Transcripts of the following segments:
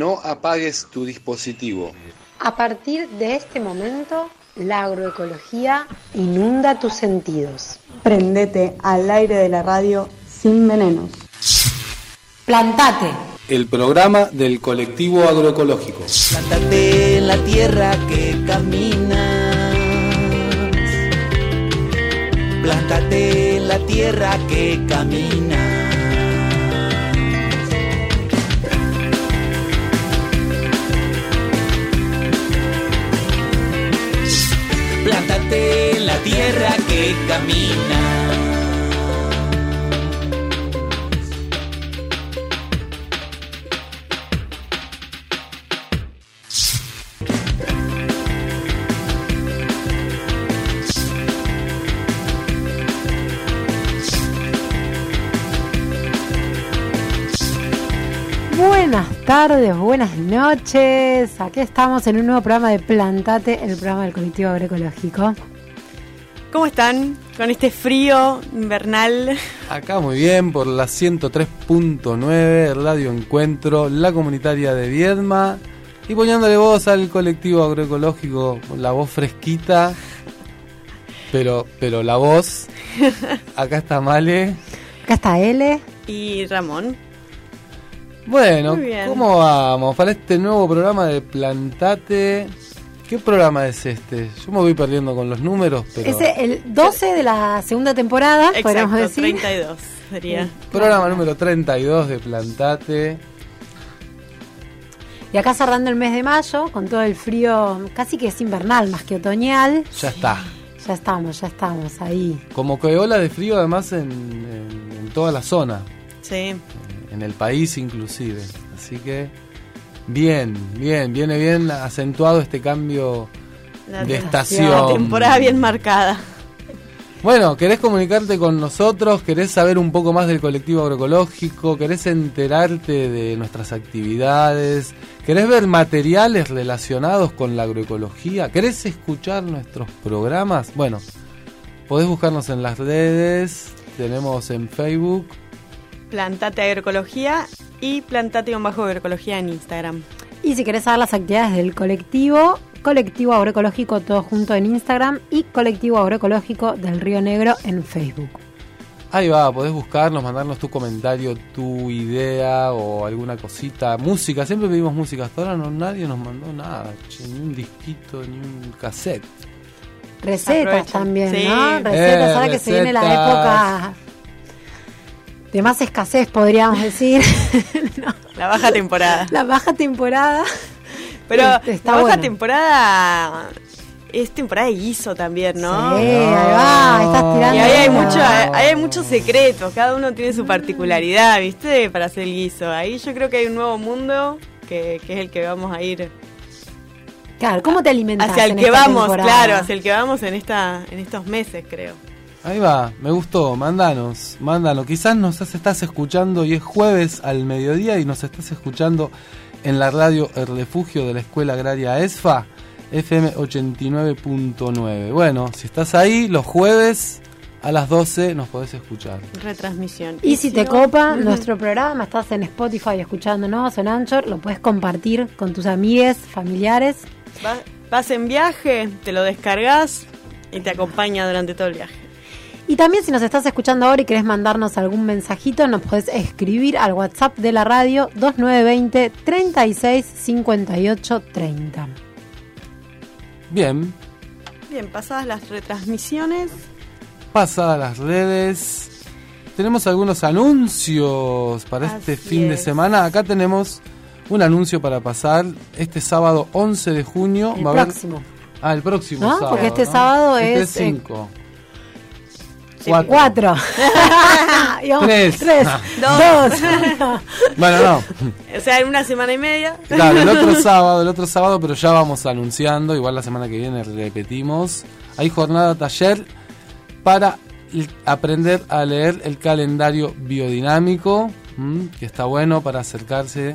No apagues tu dispositivo. A partir de este momento, la agroecología inunda tus sentidos. Prendete al aire de la radio sin venenos. Plantate. El programa del colectivo agroecológico. Plántate en la tierra que caminas. Plántate en la tierra que caminas. La tierra que camina. Tardes, buenas noches. Aquí estamos en un nuevo programa de Plantate, el programa del colectivo agroecológico. ¿Cómo están con este frío invernal? Acá muy bien, por la 103.9, Radio Encuentro, la comunitaria de Viedma. Y poniéndole voz al colectivo agroecológico, la voz fresquita, pero, pero la voz. Acá está Male. Acá está L. Y Ramón. Bueno. ¿cómo vamos? Para este nuevo programa de Plantate. ¿Qué programa es este? Yo me voy perdiendo con los números, pero. Es el 12 de la segunda temporada, podríamos Exacto, decir. 32 sería. Programa número 32 de Plantate. Y acá cerrando el mes de mayo, con todo el frío, casi que es invernal más que otoñal. Ya está. Ya estamos, ya estamos ahí. Como que ola de frío además en, en- en toda la zona, Sí. En el país inclusive. Así que bien, bien, viene bien acentuado este cambio La de estación. La temporada bien marcada. Bueno, ¿querés comunicarte con nosotros? ¿Querés saber un poco más del colectivo agroecológico? ¿Querés enterarte de nuestras actividades? ¿Querés ver materiales relacionados con la agroecología? ¿Querés escuchar nuestros programas? Bueno, podés buscarnos en las redes. Tenemos en Facebook. Plantate Agroecología y Plantate con bajo agroecología en Instagram. Y si querés saber las actividades del colectivo, colectivo agroecológico todo junto en Instagram y colectivo agroecológico del Río Negro en Facebook. Ahí va, podés buscarnos, mandarnos tu comentario, tu idea o alguna cosita. Música, siempre pedimos música. Hasta ahora no, nadie nos mandó nada, che, ni un disquito, ni un cassette. Recetas Aprovechen. también, Sí. ¿no? Recetas, Eh, ahora que se viene la época de más escasez, podríamos decir. No, La baja temporada. la baja temporada. Pero Este, está la baja bueno. temporada es temporada de guiso también, ¿no? Sí, ahí va, estás tirando. Y ahí hay mucho, ahí hay muchos secretos, cada uno tiene su particularidad, ¿viste? Para hacer el guiso. Ahí yo creo que hay un nuevo mundo que, que es el que vamos a ir Claro, ¿cómo te alimentas? hacia el en que esta vamos, temporada? claro, hacia el que vamos en esta en estos meses, creo. Ahí va, me gustó, mandanos, mandanos. Quizás nos estás escuchando y es jueves al mediodía y nos estás escuchando en la radio El Refugio de la Escuela Agraria ESFA, FM 89.9. Bueno, si estás ahí, los jueves a las 12 nos podés escuchar. Retransmisión. Y si te copa nuestro programa, estás en Spotify escuchándonos, en Anchor, lo puedes compartir con tus amigues, familiares. Va- vas en viaje, te lo descargas y te acompaña durante todo el viaje. Y también si nos estás escuchando ahora y querés mandarnos algún mensajito, nos podés escribir al WhatsApp de la radio 2920 36 58 30. Bien, Bien, pasadas las retransmisiones, pasadas las redes. Tenemos algunos anuncios para este fin de semana. Acá tenemos un anuncio para pasar. Este sábado 11 de junio El va a haber próximo. Ah, el próximo ¿No? sábado. Porque este ¿no? sábado Este es, eh, 5. Sí, Cuatro. Digamos, Tres. Tres. Dos. Dos. Bueno, no. o sea, en una semana y media. Claro, el otro sábado, el otro sábado, pero ya vamos anunciando. Igual la semana que viene repetimos. Hay jornada taller para aprender a leer el calendario biodinámico, que está bueno para acercarse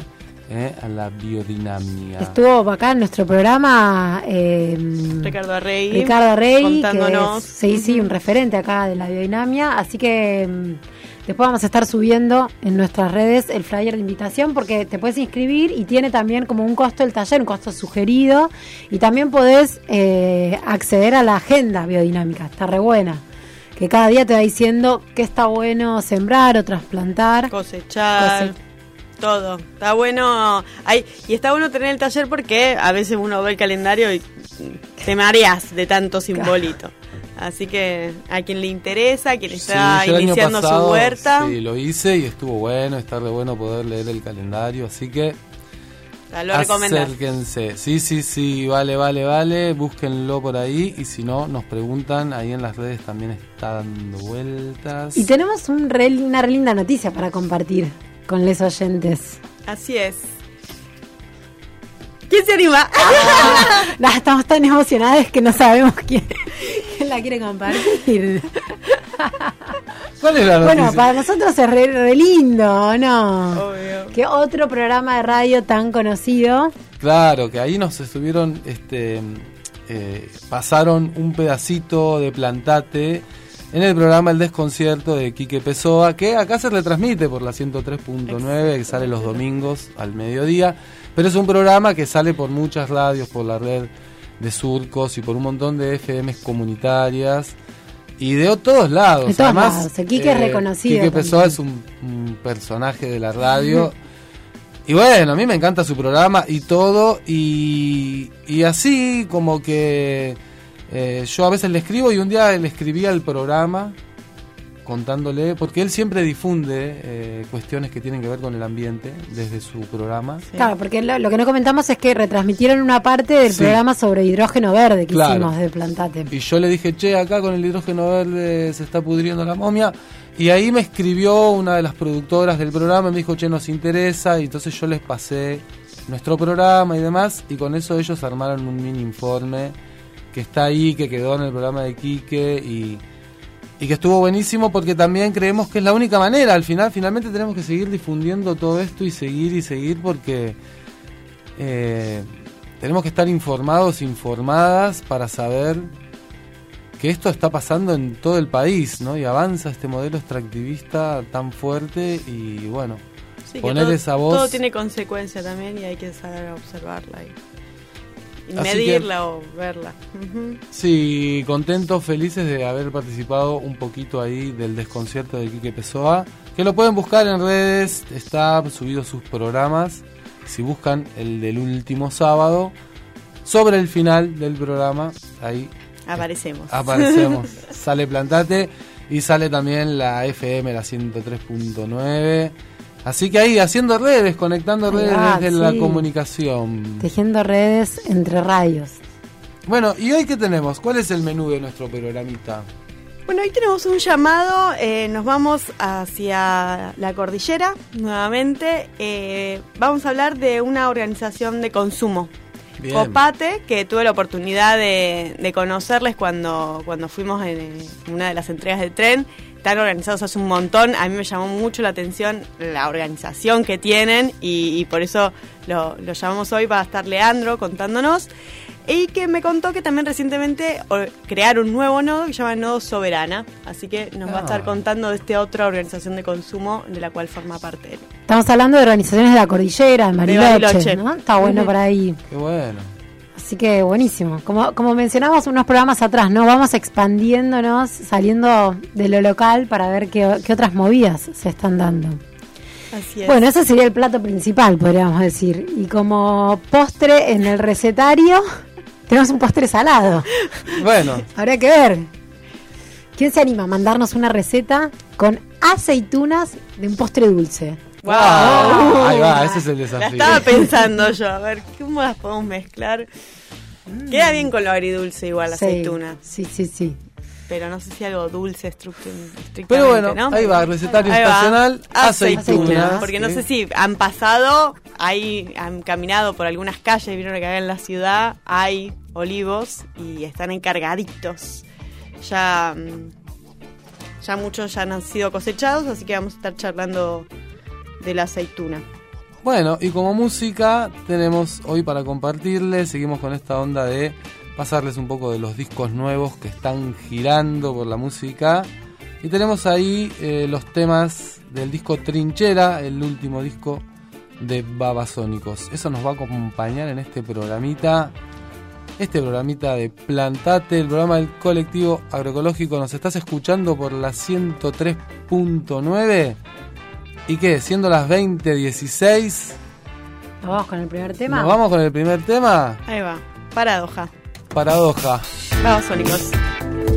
eh, a la biodinamia. Estuvo acá en nuestro programa eh, Ricardo Arrey. Ricardo Arrey, contándonos. que es, sí, sí, un referente acá de la biodinamia. Así que mm, después vamos a estar subiendo en nuestras redes el flyer de invitación porque te puedes inscribir y tiene también como un costo el taller, un costo sugerido. Y también podés eh, acceder a la agenda biodinámica, está re buena. Que cada día te va diciendo qué está bueno sembrar o trasplantar. cosechar, Cose- todo. Está bueno. Hay, y está bueno tener el taller porque a veces uno ve el calendario y te mareas de tanto simbolito. Así que a quien le interesa, a quien está Sí, iniciando pasado, su huerta, Sí, lo hice y estuvo bueno, estar de bueno poder leer el calendario, así que lo acérquense. Sí, sí, sí, vale, vale, vale, búsquenlo por ahí y si no, nos preguntan, ahí en las redes también está dando vueltas. Y tenemos un re- una re linda noticia para compartir con los oyentes. Así es. ¿Quién se anima? Nah, estamos tan emocionadas que no sabemos quién, quién la quiere compartir. ¿Cuál es la noticia? Bueno, para nosotros es re, re lindo, ¿no? Obvio. Que otro programa de radio tan conocido. Claro, que ahí nos estuvieron, este, eh, pasaron un pedacito de Plantate en el programa El Desconcierto de Quique Pessoa, que acá se retransmite por la 103.9, que sale los domingos al mediodía, pero es un programa que sale por muchas radios, por la red de surcos y por un montón de FMs comunitarias. Y de todos lados. De todos Además, eh, lados. El Quique es reconocido Quique. Pessoa es un, un personaje de la radio. Y bueno, a mí me encanta su programa y todo. Y, y así como que eh, yo a veces le escribo y un día le escribí al programa contándole, porque él siempre difunde eh, cuestiones que tienen que ver con el ambiente desde su programa. Claro, porque lo, lo que no comentamos es que retransmitieron una parte del Sí. programa sobre hidrógeno verde que Claro. hicimos de Plantate. Y yo le dije, che, acá con el hidrógeno verde se está pudriendo la momia. Y ahí me escribió una de las productoras del programa me dijo, che, nos interesa. Y entonces yo les pasé nuestro programa y demás. Y con eso ellos armaron un mini informe que está ahí, que quedó en el programa de Quique y, y que estuvo buenísimo porque también creemos que es la única manera. Al final, finalmente tenemos que seguir difundiendo todo esto y seguir y seguir porque eh, tenemos que estar informados, informadas para saber que esto está pasando en todo el país, ¿no? Y avanza este modelo extractivista tan fuerte y bueno, Sí, poner todo, esa voz. todo tiene consecuencia también y hay que saber observarla y, y medirla o verla. Sí, contentos, felices de haber participado un poquito ahí del desconcierto de Quique Pessoa, que lo pueden buscar en redes, está subido sus programas, si buscan el del último sábado, sobre el final del programa, ahí Aparecemos. aparecemos, sale Plantate y sale también la FM, la 103.9. Así que ahí haciendo redes, conectando redes va, desde la comunicación. Tejiendo redes entre radios. Bueno, ¿y hoy qué tenemos? ¿Cuál es el menú de nuestro programita? Bueno, hoy tenemos un llamado, eh, nos vamos hacia la cordillera nuevamente. Eh, vamos a hablar de una organización de consumo, Bien. Copate, que tuve la oportunidad de, de conocerles cuando, cuando fuimos en, una de las entregas del tren. Están organizados hace un montón, a mí me llamó mucho la atención la organización que tienen y, y por eso lo, lo llamamos hoy para estar Leandro contándonos. Y que me contó que también recientemente crearon un nuevo nodo que se llama Nodo Soberana. Así que nos va a estar Ah. contando de esta otra organización de consumo de la cual forma parte él. Estamos hablando de organizaciones de la cordillera, de Bariloche, Bariloche. ¿no? Está bueno por ahí. Qué bueno. Así que buenísimo. Como, como mencionamos unos programas atrás, ¿no? Vamos expandiéndonos, saliendo de lo local para ver qué, qué otras movidas se están dando. Así es. Bueno, ese sería el plato principal, podríamos decir. Y como postre en el recetario, tenemos un postre salado. Bueno, Habrá que ver. ¿Quién se anima a mandarnos una receta con aceitunas de un postre dulce? ¡Wow! ah, ahí va, ese es el La desafío. estaba pensando yo, a ver, ¿cómo las podemos mezclar? Queda bien con lo agridulce igual, la Sí, aceituna. Sí, sí, sí. Pero no sé si algo dulce estrictamente, Pero bueno, ¿no? ahí va, recetario Ahí va. estacional, Aceitunas. aceitunas. Porque no sé si han pasado, ahí han caminado por algunas calles, vieron que acá en la ciudad hay olivos y están encargaditos. Ya, mm, ya muchos ya han sido cosechados, así que vamos a estar charlando de la aceituna. Bueno, y como música tenemos hoy para compartirles, seguimos con esta onda de pasarles un poco de los discos nuevos que están girando por la música. Y tenemos ahí eh, los temas del disco Trinchera, el último disco de Babasónicos. Eso nos va a acompañar en este programita. Este programita de Plantate, el programa del colectivo agroecológico. ¿Nos estás escuchando por la 103.9? ¿Y qué? Siendo las 20.16. ¿Nos vamos con el primer tema? ¿Nos vamos con el primer tema? Ahí va. Paradoja. Paradoja. Babasónicos. Hay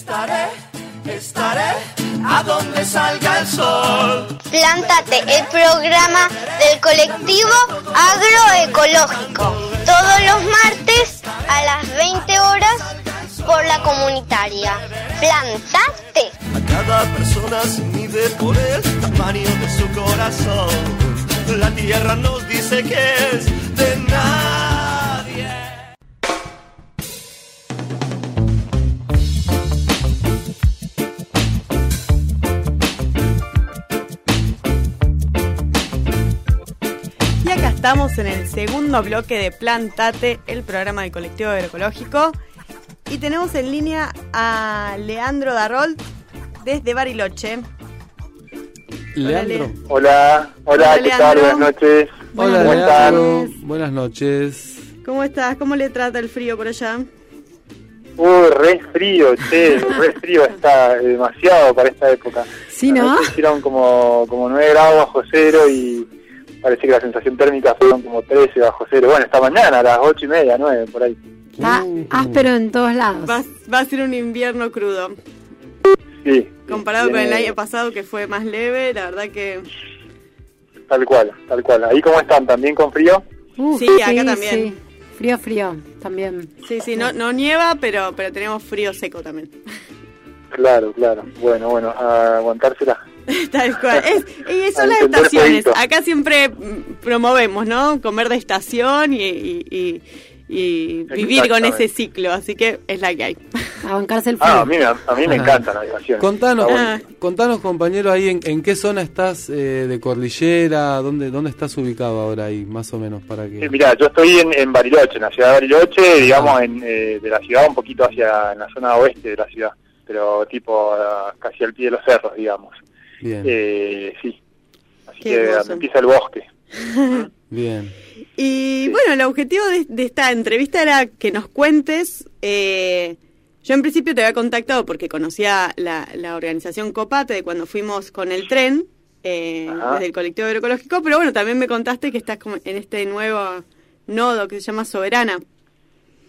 Estaré, estaré a donde salga el sol. Plántate, el programa del colectivo agroecológico. Todos los martes a las 20 horas por la comunitaria. Plantate. A cada persona se mide por el tamaño de su corazón. La tierra nos dice que es de nadie. Estamos en el segundo bloque de Plantate, el programa del colectivo agroecológico. Y tenemos en línea a Leandro Darrolt desde Bariloche. Leandro. Hola, hola, Hola, ¿qué Leandro. tal? Buenas noches. Hola, ¿Cómo están? Buenas noches. ¿Cómo estás? ¿Cómo le trata el frío por allá? Uy, re frío, che, re frío está demasiado para esta época. Sí, ¿no? Hicieron como, como 9 grados bajo cero y parece que la sensación térmica fueron como 13 bajo cero. Bueno, esta mañana a las 8 y media, 9, por ahí. Está áspero en todos lados. Va, va a ser un invierno crudo. Sí. Comparado con el año pasado que fue más leve, la verdad que... Tal cual, tal cual. ¿Ahí cómo están? ¿También con frío? Uf, Sí, acá también. Frío, frío, también. Sí, sí, no, no nieva, pero, pero tenemos frío seco también. Claro, claro. Bueno, bueno, a aguantársela. Tal cual. Es, y son las estaciones. Acá siempre promovemos, ¿no? Comer de estación y, y, y- y vivir con ese ciclo. Así que es la que hay. A bancarse el frío. Ah, a mí, me- a mí me encanta la navegación. Contanos. Ah. contanos compañero ahí en, en qué zona estás eh, de cordillera, dónde dónde estás ubicado ahora ahí, más o menos para que. Eh, mirá, yo estoy en, en Bariloche, en la ciudad de Bariloche, digamos, en, eh, de la ciudad un poquito hacia en la zona oeste de la ciudad, pero tipo casi al pie de los cerros, digamos. Bien, Eh, sí. Así Qué que hermoso. empieza el bosque. bien. Y bueno, el objetivo de, de esta entrevista era que nos cuentes. eh, yo en principio te había contactado porque conocía la, la organización Copate de cuando fuimos con el tren, eh, desde el colectivo agroecológico, pero bueno, también me contaste que estás como en este nuevo nodo que se llama Soberana.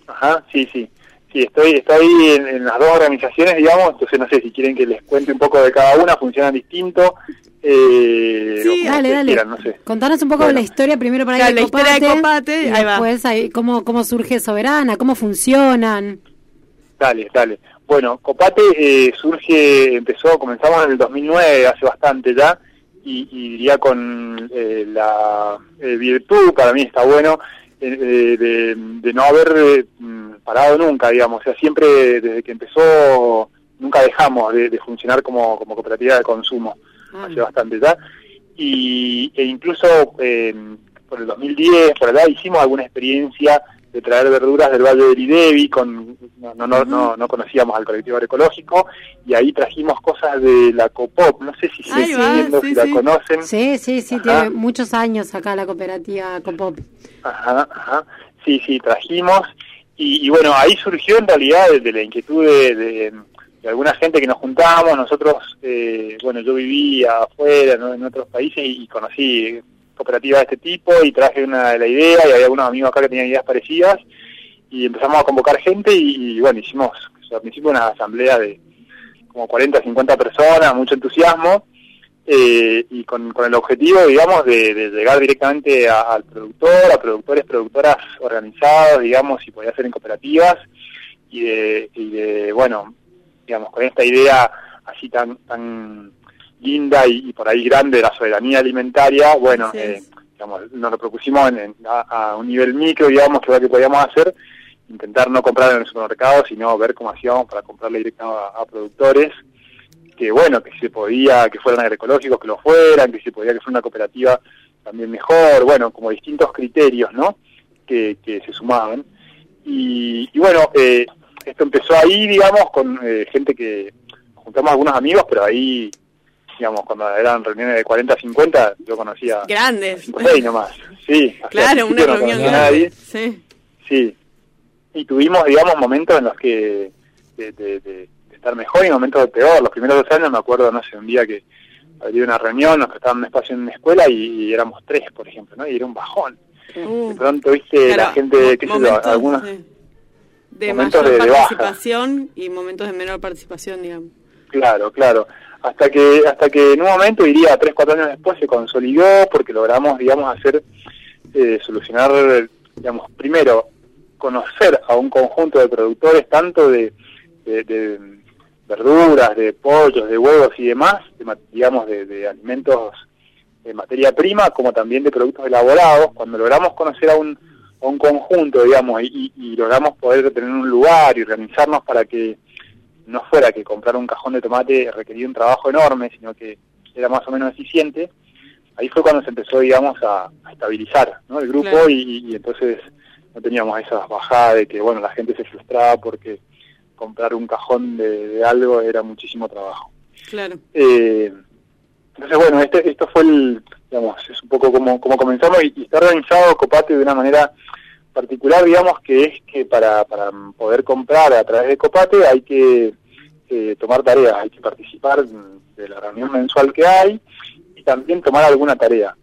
Ajá, sí, sí. Sí, estoy, estoy en, en las dos organizaciones, digamos, entonces no sé si quieren que les cuente un poco de cada una, funcionan distinto. Eh, Sí, Dale, dale. quieran, no sé. Contanos un poco Bueno. la historia primero para Claro, ir a la historia de Copate, y ahí va. después ahí, cómo, cómo surge Soberana, cómo funcionan. Dale, dale. Bueno, Copate eh, surge, empezó, comenzamos en el 2009, hace bastante ya, y, y diría con eh, la eh, virtud, para mí está bueno, de, de no haber eh, mm, parado nunca, digamos. O sea, siempre desde que empezó, nunca dejamos de, de funcionar como, como cooperativa de consumo, Ah, hace bastante ya. Y, e incluso eh, por el 2010, por allá, hicimos alguna experiencia de traer verduras del Valle del Idevi, con, no, no, no, no, no conocíamos al colectivo agroecológico, y ahí trajimos cosas de la Copop, no sé si siendo, sí, si la conocen. Sí, sí, sí, Ajá. tiene muchos años acá la cooperativa Copop. Ajá, ajá. Sí, sí, trajimos. Y, y bueno, ahí surgió en realidad de, de la inquietud de, de- de alguna gente que nos juntábamos. Nosotros, eh, bueno, yo vivía afuera, ¿no? en otros países, y, y conocí cooperativas de este tipo y traje una de la idea y había algunos amigos acá que tenían ideas parecidas. Y empezamos a convocar gente y, bueno, hicimos al principio una asamblea de como 40, 50 personas, mucho entusiasmo eh, y con, con el objetivo, digamos, de, de llegar directamente al productor, a productores, productoras organizados, digamos, y podía ser en cooperativas, y de, y de, bueno, digamos, con esta idea así tan tan linda y, y por ahí grande de la soberanía alimentaria, bueno, eh, digamos, nos lo propusimos en- en- a, a un nivel micro, digamos, que era lo que podíamos hacer, intentar no comprar en el supermercado, sino ver cómo hacíamos para comprarle directo a, a productores, que bueno, que se podía, que fueran agroecológicos, que lo fueran, que se podía que fuera una cooperativa también mejor, bueno, como distintos criterios, ¿no? Que, que se sumaban. Y, y bueno, eh, esto empezó ahí, digamos, con eh, gente que juntamos algunos amigos, pero ahí, digamos, cuando eran reuniones de 40, 50, yo conocía Grandes. 5 6 nomás. Sí, Claro, una no reunión grande. nadie. Sí. Sí. Y tuvimos, digamos, momentos en los que de, de- de- de estar mejor y momentos de peor. Los primeros dos años me acuerdo, no sé, un día que había una reunión, nos prestaban un espacio en una escuela y, y éramos tres, por ejemplo, ¿no? Y era un bajón. Uh, De pronto, viste, la claro, gente, qué sé yo, momentos, algunos... sí. de momentos mayor de- de baja. participación y momentos de menor participación, digamos. Claro, claro. Hasta que hasta que en un momento, diría tres, cuatro años después, se consolidó porque logramos, digamos, hacer, eh, solucionar, digamos, primero, conocer a un conjunto de productores, tanto de, de- verduras, de pollos, de huevos y demás, de digamos, de, alimentos de materia prima, como también de productos elaborados. Cuando logramos conocer a un, a un conjunto, digamos, y- y logramos poder tener un lugar y organizarnos para que no fuera que comprar un cajón de tomate requería un trabajo enorme, sino que era más o menos eficiente, ahí fue cuando se empezó, digamos, a, a estabilizar ¿no? el grupo Claro. y, y entonces no teníamos esas bajadas de que, bueno, la gente se frustraba porque comprar un cajón de, de algo era muchísimo trabajo. Claro. Eh, entonces, bueno, este, esto fue el, digamos, es un poco como, como comenzamos y, y está organizado Copate de una manera particular, digamos, que es que para, para poder comprar a través de Copate hay que eh, tomar tareas, hay que participar de la reunión mensual que hay y también tomar alguna tarea.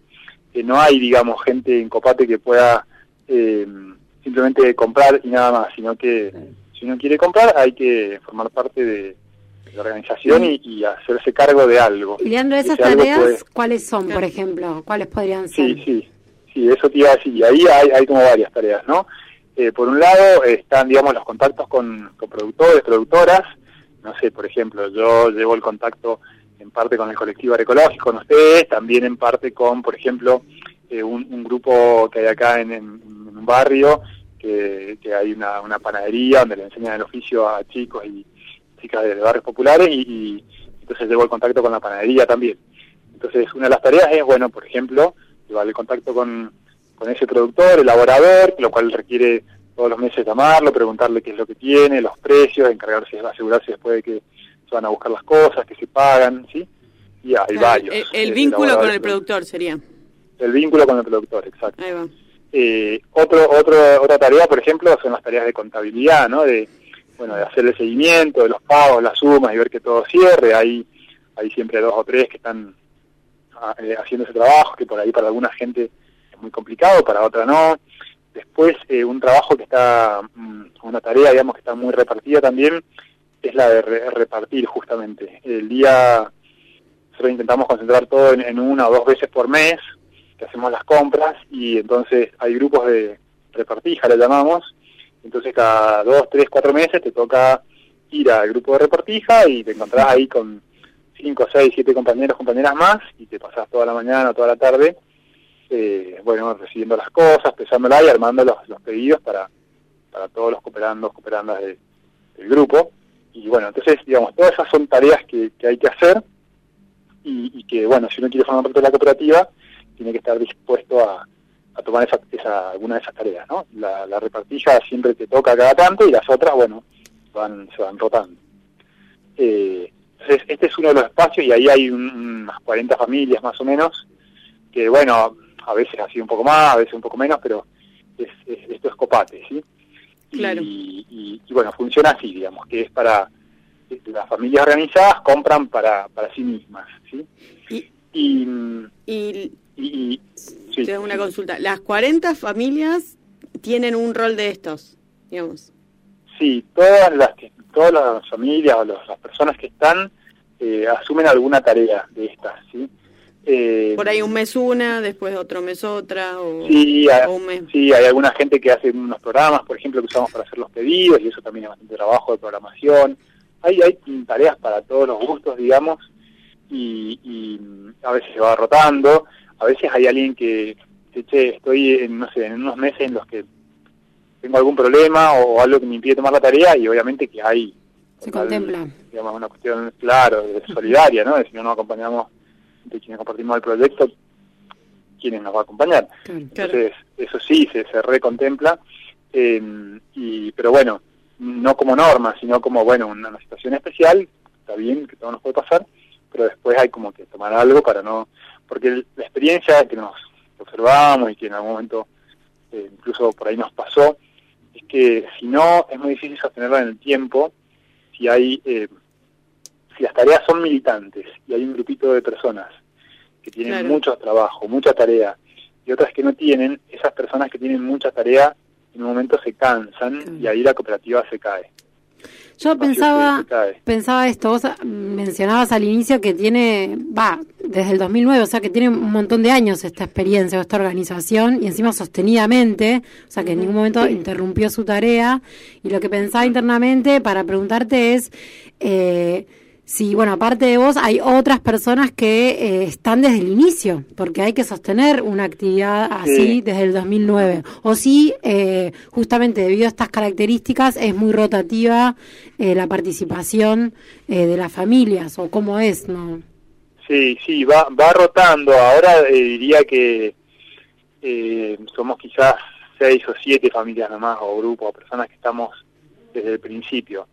Que no hay, digamos, gente en Copate que pueda eh, simplemente comprar y nada más, sino que si uno quiere comprar hay que formar parte de, la organización y, y hacerse cargo de algo. Leandro, esas tareas, puede- ¿cuáles son, por ejemplo? ¿Cuáles podrían ser? Sí, sí, sí, eso te iba a decir. Y ahí hay, hay como varias tareas, ¿no? Eh, por un lado están, digamos, los contactos con, con productores, productoras. No sé, por ejemplo, yo llevo el contacto en parte con el colectivo agroecológico, con ustedes, también en parte con, por ejemplo, eh, un, un grupo que hay acá en, en- un barrio, que, que hay una, una panadería donde le enseñan el oficio a chicos y chicas de, barrios populares y, y entonces llevo el contacto con la panadería también. Entonces, una de las tareas es, bueno, por ejemplo, llevar el contacto con, con ese productor, elaborador, lo cual requiere todos los meses llamarlo, preguntarle qué es lo que tiene, los precios, encargarse, asegurarse después de que se van a buscar las cosas, que se pagan, ¿sí? Y hay Claro, varios. el, el eh, vínculo con el productor sería. El vínculo con el productor, exacto. Ahí va. Eh, otro, otro, otra tarea, por ejemplo, son las tareas de contabilidad, ¿no? De, bueno, de hacer el seguimiento de los pagos, las sumas y ver que todo cierre. Hay, hay siempre dos o tres que están ah, eh, haciendo ese trabajo, que por ahí para alguna gente es muy complicado, para otra no. Después, eh, un trabajo que está, mm, una tarea, digamos, que está muy repartida también, es la de re- repartir justamente. El día, nosotros intentamos concentrar todo en, una o dos veces por mes, que hacemos las compras, y entonces hay grupos de repartija, le llamamos, entonces cada dos, tres, cuatro meses te toca ir al grupo de repartija y te encontrás ahí con cinco, seis, siete compañeros, compañeras más, y te pasás toda la mañana, toda la tarde, eh, bueno, recibiendo las cosas, pesándolas y armando los, los pedidos para, para todos los cooperandos, cooperandas de- del grupo. Y bueno, entonces, digamos, todas esas son tareas que, que hay que hacer y, y que, bueno, si uno quiere formar parte de la cooperativa, tiene que estar dispuesto a, a tomar esa, esa, alguna de esas tareas, ¿no? La, la repartija siempre te toca cada tanto y las otras, bueno, van, se van rotando. Eh, entonces, este es uno de los espacios y ahí hay un- unas 40 familias más o menos, que bueno, a veces así un poco más, a veces un poco menos, pero es, es- esto es copate, ¿sí? Claro. Y, y- y, bueno, funciona así, digamos, que es para las familias organizadas compran para, para sí mismas, ¿sí? Y, Y, y y- sí, te una sí. consulta. Las 40 familias tienen un rol de estos, digamos. Sí, todas las todas las familias o los- las personas que están eh, asumen alguna tarea de estas, ¿sí? Eh, Por ahí un mes una, después otro mes otra, o, Sí, hay, o un mes. sí, hay alguna gente que hace unos programas, por ejemplo, que usamos para hacer los pedidos, y eso también es bastante trabajo de programación. Hay, hay tareas para todos los gustos, digamos, y, y a veces se va rotando, a veces hay alguien que, que, che, estoy en, no sé, en unos meses en los que tengo algún problema o algo que me impide tomar la tarea, y obviamente que hay Se contempla. digamos, una cuestión, claro, de solidaria, ¿no? De si no nos acompañamos de quienes compartimos el proyecto, ¿quiénes nos va a acompañar? Claro. Entonces, eso sí, se, se recontempla, eh, y, pero bueno, no como norma, sino como, bueno, una, una situación especial, está bien, que todo nos puede pasar, pero después hay como que tomar algo para no, porque el- la experiencia que nos observamos y que en algún momento eh, incluso por ahí nos pasó, es que si no, es muy difícil sostenerla en el tiempo, si hay, eh, si las tareas son militantes y hay un grupito de personas que tienen Claro. mucho trabajo, mucha tarea, y otras que no tienen, esas personas que tienen mucha tarea en un momento se cansan y ahí la cooperativa se cae. Yo pensaba, pensaba esto, vos mencionabas al inicio que tiene, va, desde el 2009, o sea que tiene un montón de años esta experiencia o esta organización y encima sostenidamente, o sea que en ningún momento interrumpió su tarea y lo que pensaba internamente para preguntarte es eh, si, bueno, aparte de vos hay otras personas que eh, están desde el inicio, porque hay que sostener una actividad así Sí. desde el 2009, o si eh, justamente debido a estas características es muy rotativa eh, la participación eh, de las familias, o cómo es, ¿no? Sí, sí, va, va rotando. Ahora diría que somos quizás seis o siete familias nomás, o grupos, o personas que estamos desde el principio.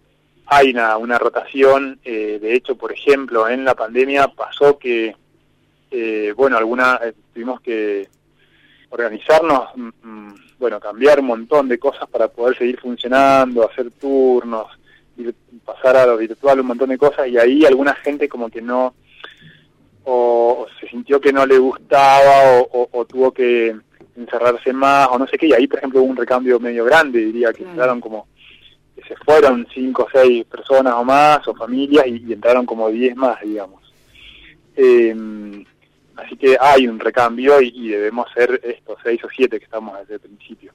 Hay una, una rotación, eh, de hecho, por ejemplo, en la pandemia pasó que, eh, bueno, alguna eh, tuvimos que organizarnos, mm, mm, bueno, cambiar un montón de cosas para poder seguir funcionando, hacer turnos, ir- pasar a lo virtual, un montón de cosas, y ahí alguna gente como que no, o, o se sintió que no le gustaba o, o- o tuvo que encerrarse más o no sé qué y ahí por ejemplo hubo un recambio medio grande diría que Claro. quedaron como se fueron cinco o seis personas o más o familias y, y entraron como diez más digamos Eh, así que hay un recambio y, y debemos ser estos seis o siete que estamos desde el principio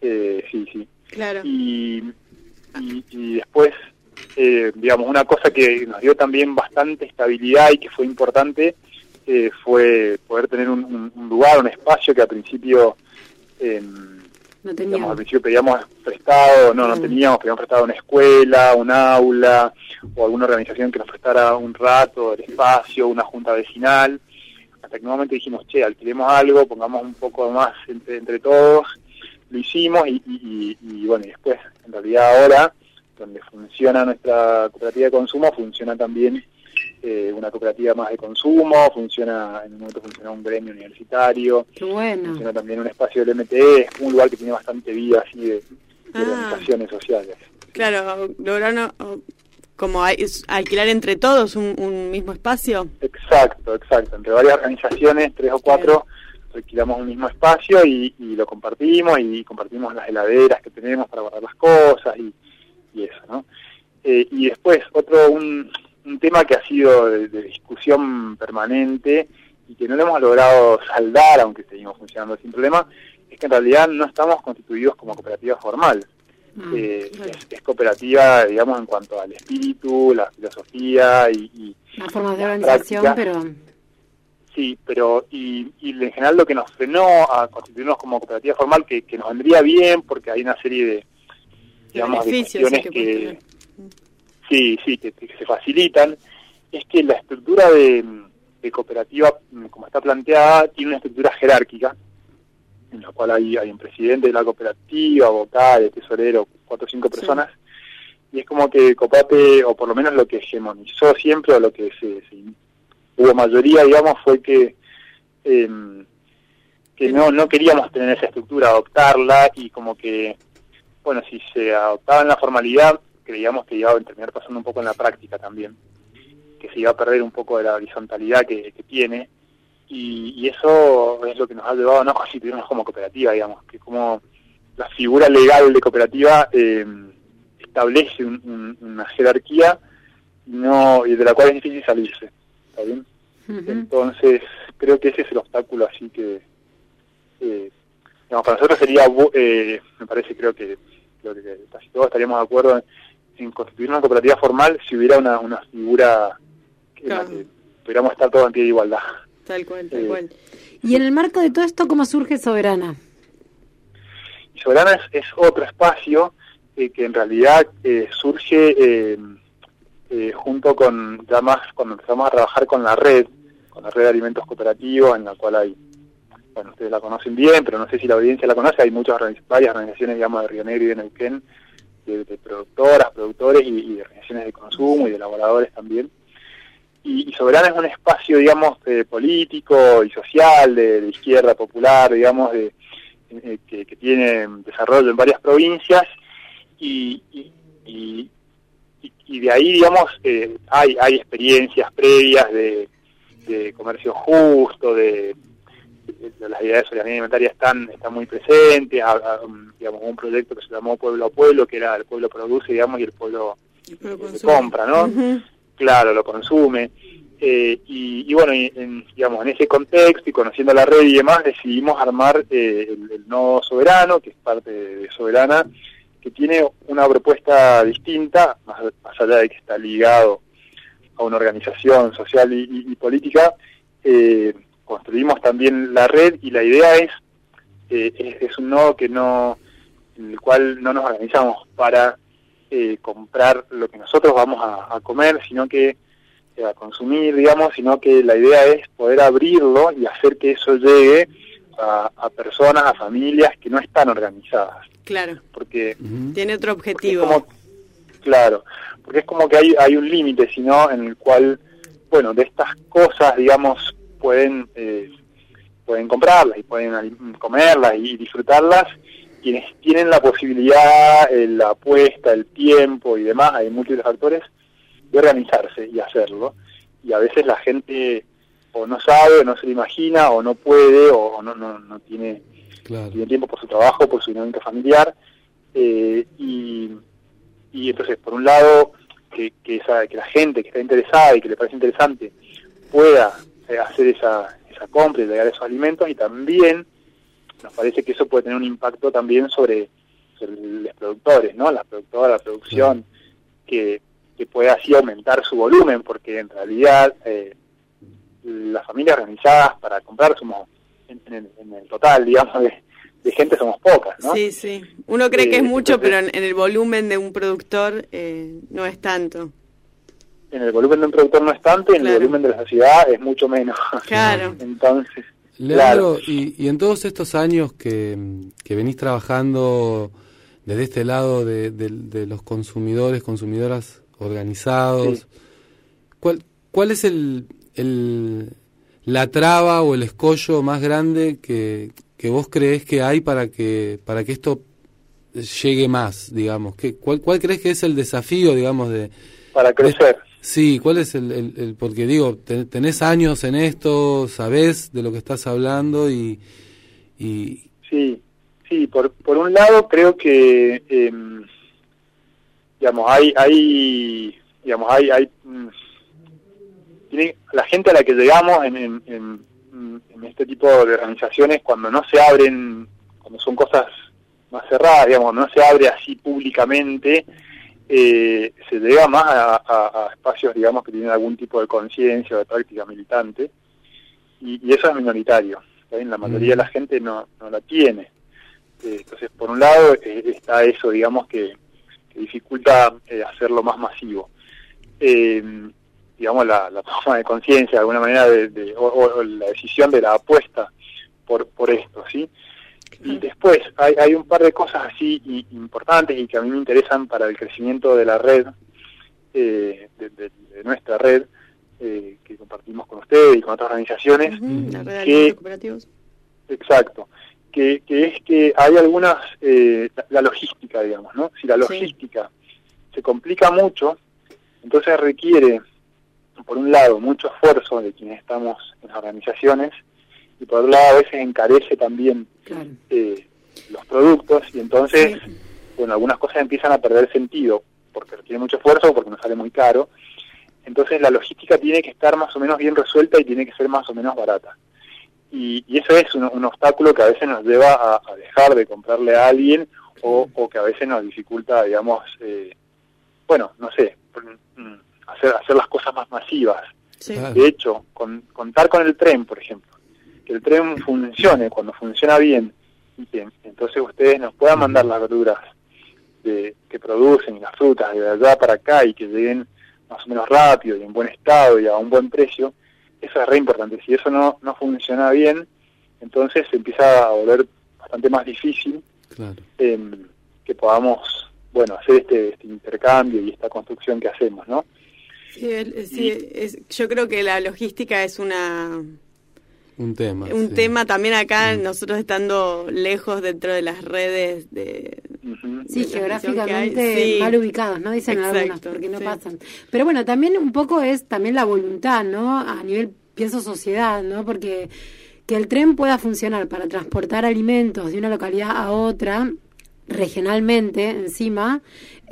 Eh, sí, sí. Claro. Y, y, y después, eh, digamos, una cosa que nos dio también bastante estabilidad y que fue importante eh, fue poder tener un, un- un lugar, un espacio que al principio, eh, No digamos, tenía. al principio pedíamos prestado, no, no Mm. teníamos, pedíamos prestado una escuela, un aula o alguna organización que nos prestara un rato, el espacio, una junta vecinal. Hasta que nuevamente dijimos, che, alquilemos algo, pongamos un poco más entre, entre todos. Lo hicimos y, y- y- y, bueno, y después, en realidad ahora, donde funciona nuestra cooperativa de consumo, funciona también eh, una cooperativa más de consumo, funciona, en un momento funciona un gremio universitario, bueno. funciona también un espacio del MTE, es un lugar que tiene bastante vida así de, de Ah. organizaciones sociales. Claro, lograron como alquilar entre todos un, un mismo espacio. Exacto, exacto. Entre varias organizaciones, tres o cuatro, alquilamos un mismo espacio y, y lo compartimos y compartimos las heladeras que tenemos para guardar las cosas y, y eso, ¿no? Eh, y después, otro, un, un tema que ha sido de, de discusión permanente y que no lo hemos logrado saldar, aunque seguimos funcionando sin problema, es que en realidad no estamos constituidos como cooperativa formal. Ah, Eh, claro. es, es cooperativa, digamos, en cuanto al espíritu, la filosofía y, y Una forma de la organización, práctica. pero Sí, pero y, y en general lo que nos frenó a constituirnos como cooperativa formal, que, que nos vendría bien porque hay una serie de, digamos, de cuestiones que. Sí, sí, que, que se facilitan, es que la estructura de, de cooperativa, mm, como está planteada, tiene una estructura jerárquica, en la cual hay, hay un presidente de la cooperativa, vocales, tesorero, cuatro o cinco Sí. personas, y es como que Copate, o por lo menos lo que hegemonizó siempre, o lo que se, se hubo mayoría, digamos, fue que em, que no no queríamos tener esa estructura, adoptarla y como que, bueno, si se adoptaba en la formalidad, creíamos que iba a terminar pasando un poco en la práctica también, que se iba a perder un poco de la horizontalidad que, que tiene. Y, y eso es lo que nos ha llevado a no constituirnos como cooperativa, digamos, que como la figura legal de cooperativa em, establece un- un- una jerarquía y no y de la cual es difícil salirse, ¿está bien? Entonces, creo que ese es el obstáculo, así que, eh, digamos, para nosotros sería, eh, me parece, creo que, creo que casi todos estaríamos de acuerdo en, en constituir una cooperativa formal si hubiera una, una figura en la que pudiéramos estar todos en pie de igualdad. Tal cual, tal Eh, cual. Y en el marco de todo esto, ¿cómo surge Soberana? Soberana es, es otro espacio eh, que en realidad eh, surge eh, eh, junto con, ya más cuando empezamos a trabajar con la red, con la red de alimentos cooperativos, en la cual hay, bueno, ustedes la conocen bien, pero no sé si la audiencia la conoce, hay muchas varias organizaciones, digamos, de Río Negro y de Neuquén, de, de productoras, productores y, de organizaciones de consumo y de elaboradores también. Y, y Soberana es un espacio, digamos, eh, político y social, de, izquierda popular, digamos, de, eh, que, que tiene desarrollo en varias provincias y, y, y- de ahí, digamos, eh, hay, hay experiencias previas de, de comercio justo, de- las ideas de soberanía alimentaria están, están muy presentes, a- a- um, digamos, un proyecto que se llamó Pueblo a Pueblo, que era el pueblo produce, digamos, y el pueblo Lo eh, compra, ¿no? Claro, lo consume. Eh, y, y bueno, y en, digamos, en ese contexto y conociendo la red y demás, decidimos armar eh, el, el nodo soberano, que es parte de, Soberana, que tiene una propuesta distinta, más, más allá de que está ligado a una organización social y, y- y política, eh, construimos también la red y la idea es, eh, es, es un nodo que no, en el cual no nos organizamos para eh, comprar lo que nosotros vamos a, a comer, sino que eh, a consumir, digamos, sino que la idea es poder abrirlo y hacer que eso llegue a, a personas, a familias que no están organizadas, Claro, porque tiene otro objetivo. como, claro, porque es como que hay, hay un límite, sino en el cual, bueno, de estas cosas, digamos, pueden eh, pueden comprarlas y pueden comerlas y disfrutarlas quienes tienen la posibilidad, eh, la apuesta, el tiempo y demás, hay múltiples factores, de organizarse y hacerlo. Y a veces la gente o no sabe, o no se lo imagina, o no puede, o no, no, no tiene Claro. tiene tiempo por su trabajo, por su dinámica familiar. eh, y, y entonces, por un lado, que, que, esa, que la gente que está interesada y que le parece interesante pueda eh, hacer esa, esa compra y llegar a esos alimentos y también nos parece que eso puede tener un impacto también sobre, sobre los productores, ¿no? La productora, la producción, que, que puede así aumentar su volumen, porque en realidad eh, las familias organizadas para comprar somos, en, en el, en el total, digamos, de, de gente somos pocas, ¿no? Sí, sí. Uno cree que Eh, es mucho, entonces- pero en, en el volumen de un productor eh, no es tanto. En el volumen de un productor no es tanto y en Claro. el volumen de la sociedad es mucho menos. Claro. Entonces, Leandro, claro. y, y en todos estos años que, que venís trabajando desde este lado de, de- de los consumidores, consumidoras organizados, Sí. ¿cuál, ¿cuál es el, el- la traba o el escollo más grande que, que vos crees que hay para que, para que esto llegue más, digamos? ¿Qué, cuál, ¿Cuál crees que es el desafío, digamos, de... para crecer. Sí, ¿cuál es el, porque digo, te- tenés años en esto, sabés de lo que estás hablando y, y Sí, sí, por, por un lado creo que, em, digamos, hay, hay, digamos, hay, hay, mm, la gente a la que llegamos en, en, en- en este tipo de organizaciones cuando no se abren, cuando son cosas más cerradas, digamos, no se abre así públicamente, eh, se llega más a, a- a espacios, digamos, que tienen algún tipo de conciencia o de práctica militante, y, y eso es minoritario. La mayoría de la gente no, no la tiene. Eh, entonces, por un lado eh, está eso, digamos, que, que dificulta eh, hacerlo más masivo. Eh, digamos, la, la toma de conciencia, de alguna manera, de, de- o, o la decisión de la apuesta por, por esto, ¿sí? Y después hay, hay un par de cosas así importantes y que a mí me interesan para el crecimiento de la red, eh, de, de- de nuestra red, eh, que compartimos con ustedes y con otras organizaciones. La red de que- cooperativos. Exacto. Que, que es que hay algunas, eh, la, la logística, digamos, ¿no? Si la logística se complica mucho, entonces requiere, por un lado, mucho esfuerzo de quienes estamos en las organizaciones, y por otro lado, a veces encarece también Claro. eh, los productos, y entonces, bueno, algunas cosas empiezan a perder sentido, porque requiere mucho esfuerzo o porque nos sale muy caro. Entonces, la logística tiene que estar más o menos bien resuelta y tiene que ser más o menos barata y, y eso es un, un obstáculo que a veces nos lleva a, a dejar de comprarle a alguien o, o que a veces nos dificulta, digamos, eh, bueno, no sé, mm, hacer, hacer las cosas más masivas. Sí. De hecho, con, contar con el tren, por ejemplo, que el tren funcione cuando funciona bien y que entonces ustedes nos puedan mandar las verduras de, que producen y las frutas de allá para acá y que lleguen más o menos rápido y en buen estado y a un buen precio, eso es re importante. Si eso no, no funciona bien, entonces se empieza a volver bastante más difícil claro. em, que podamos, bueno, hacer este, este intercambio y esta construcción que hacemos, ¿no? Sí, el- sí, es- yo creo que la logística es una Un tema. un sí. tema también acá, nosotros estando lejos dentro de las redes de... Sí, de geográficamente. Sí. mal ubicados, ¿no? Dicen Exacto, algunos, porque no sí. pasan. Pero bueno, también un poco es también la voluntad, ¿no? A nivel, pienso, sociedad, ¿no? Porque que el tren pueda funcionar para transportar alimentos de una localidad a otra regionalmente encima,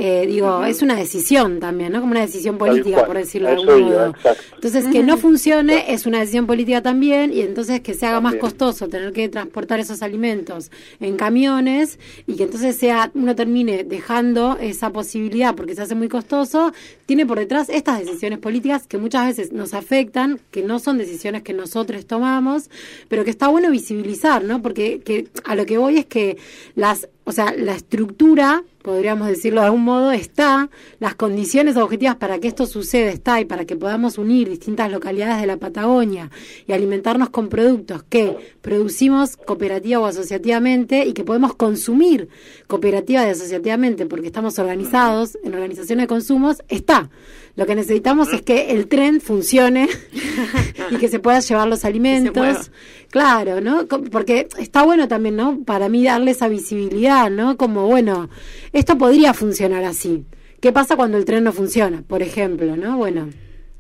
eh, digo, es una decisión también, ¿no? Como una decisión política, por decirlo de algún modo. Entonces, que no funcione es una decisión política también y entonces que se haga más costoso tener que transportar esos alimentos en camiones y que entonces sea uno termine dejando esa posibilidad porque se hace muy costoso, tiene por detrás estas decisiones políticas que muchas veces nos afectan, que no son decisiones que nosotros tomamos, pero que está bueno visibilizar, ¿no? Porque que a lo que voy es que las, o sea, la estructura podríamos decirlo de algún modo, está, las condiciones objetivas para que esto suceda está y para que podamos unir distintas localidades de la Patagonia y alimentarnos con productos que producimos cooperativa o asociativamente y que podemos consumir cooperativa y asociativamente porque estamos organizados en organizaciones de consumos, está. Lo que necesitamos es que el tren funcione y que se puedan llevar los alimentos. Claro, ¿no? Porque está bueno también, ¿no? Para mí darle esa visibilidad, ¿no? Como, bueno, esto podría funcionar así. ¿Qué pasa cuando el tren no funciona, por ejemplo, ¿no? Bueno,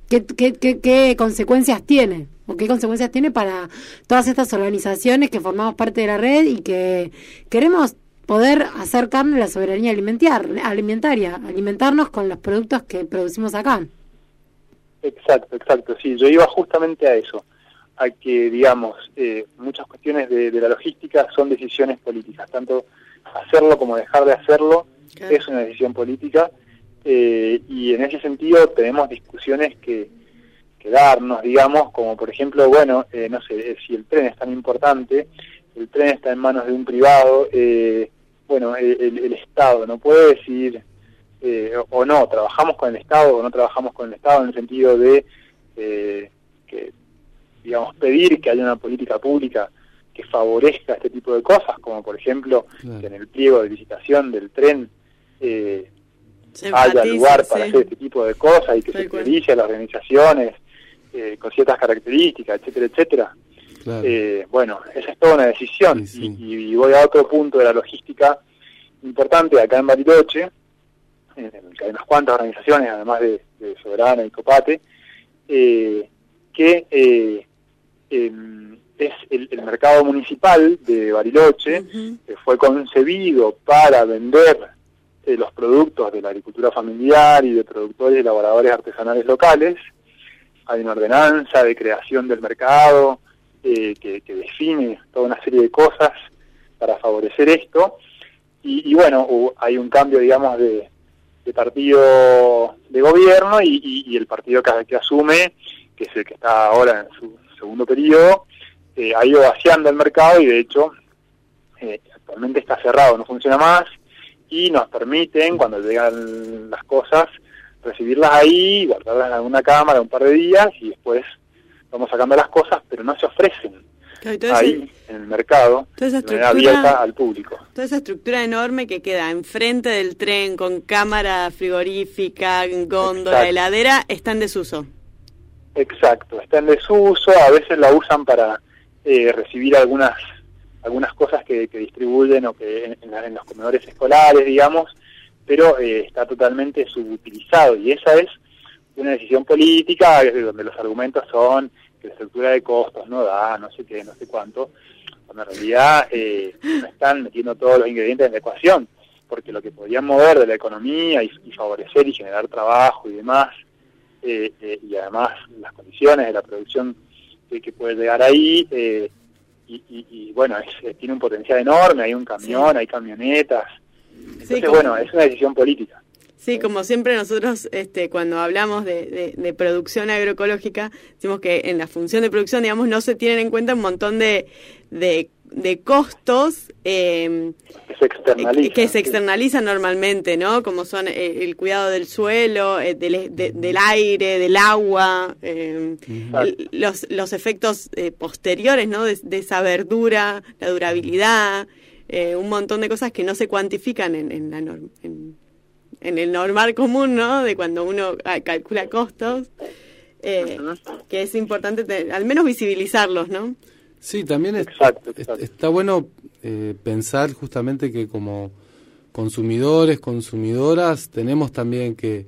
¿qué, qué, qué, qué consecuencias tiene? ¿O qué consecuencias tiene para todas estas organizaciones que formamos parte de la red y que queremos poder hacer carne a la soberanía alimentiar, alimentaria, alimentarnos con los productos que producimos acá? Exacto, exacto, sí, yo iba justamente a eso, a que, digamos, eh, muchas cuestiones de, de la logística son decisiones políticas, tanto hacerlo como dejar de hacerlo Claro. es una decisión política eh, y en ese sentido tenemos discusiones que, que darnos, digamos, como por ejemplo, bueno, eh, no sé, eh, si el tren es tan importante, el tren está en manos de un privado, eh, bueno, el, el- el Estado no puede decir, eh, o, o no, trabajamos con el Estado o no trabajamos con el Estado en el sentido de eh, que, digamos, pedir que haya una política pública que favorezca este tipo de cosas, como por ejemplo Claro. que en el pliego de licitación del tren eh, haya lugar para sí. hacer este tipo de cosas y que se priorice a las organizaciones eh, con ciertas características, etcétera, etcétera. Claro. Eh, bueno, esa es toda una decisión. Sí, sí. Y, y voy a otro punto de la logística importante acá en Bariloche, en el que hay unas cuantas organizaciones, además de, de Soberana y Copate, eh, que eh, em, es el, el mercado municipal de Bariloche, que fue concebido para vender eh, los productos de la agricultura familiar y de productores y elaboradores artesanales locales. Hay una ordenanza de creación del mercado eh, que, define toda una serie de cosas para favorecer esto. Y, y bueno, hay un cambio, digamos, de, partido de gobierno y, y- el partido que, que asume, que es el que está ahora en su segundo periodo, eh, ha ido vaciando el mercado y de hecho eh, actualmente está cerrado, no funciona más y nos permiten, cuando llegan las cosas, recibirlas ahí, guardarlas en alguna cámara un par de días y después vamos sacando las cosas, pero no se ofrecen ahí en el mercado toda esa de manera abierta al público. Toda esa estructura enorme que queda enfrente del tren con cámara frigorífica, góndola, Exacto. heladera, está en desuso. Exacto, está en desuso, a veces la usan para eh, recibir algunas algunas cosas que, que distribuyen o que en, en en los comedores escolares, digamos, pero eh, está totalmente subutilizado y esa es una decisión política donde los argumentos son que la estructura de costos no da, no sé qué, no sé cuánto, cuando en realidad eh, no están metiendo todos los ingredientes en la ecuación, porque lo que podían mover de la economía y, y favorecer y generar trabajo y demás, eh, eh, y además las condiciones de la producción que, que puede llegar ahí, eh, y, y- y, bueno, es- tiene un potencial enorme, hay un camión, hay camionetas, entonces como- bueno, es una decisión política. Sí, como siempre nosotros este, cuando hablamos de, de- de producción agroecológica, decimos que en la función de producción, digamos, no se tienen en cuenta un montón de, de, de costos eh, que se externaliza. que se externalizan normalmente, ¿no? Como son eh, el cuidado del suelo, eh, del, de- del aire, del agua, el- los, los efectos eh, posteriores, ¿no? De, esa verdura, la durabilidad, eh, un montón de cosas que no se cuantifican en, en, la norm- en, en el normal común, ¿no? De cuando uno ah, calcula costos, eh, que es importante te- al menos visibilizarlos, ¿no? Sí, también es- Exacto, es- exacto. está bueno eh, pensar justamente que como consumidores, consumidoras, tenemos también que,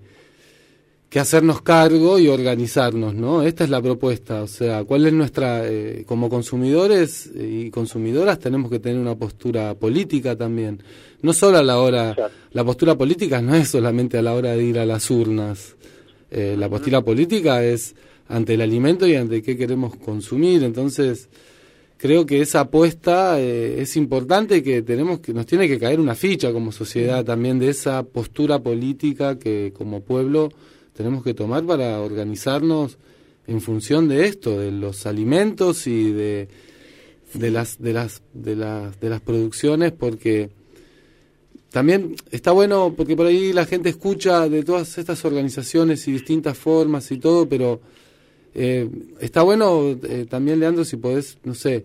que hacernos cargo y organizarnos, ¿no? Esta es la propuesta, o sea, ¿cuál es nuestra, eh, como consumidores y consumidoras tenemos que tener una postura política también, no solo a la hora, Exacto. la postura política no es solamente a la hora de ir a las urnas, eh, la postura política es ante el alimento y ante qué queremos consumir, entonces creo que esa apuesta eh, es importante que tenemos que nos tiene que caer una ficha como sociedad también de esa postura política que como pueblo tenemos que tomar para organizarnos en función de esto, de los alimentos y de, de las de las de las de las producciones porque también está bueno porque por ahí la gente escucha de todas estas organizaciones y distintas formas y todo, pero eh, está bueno eh, también, Leandro, si podés, no sé,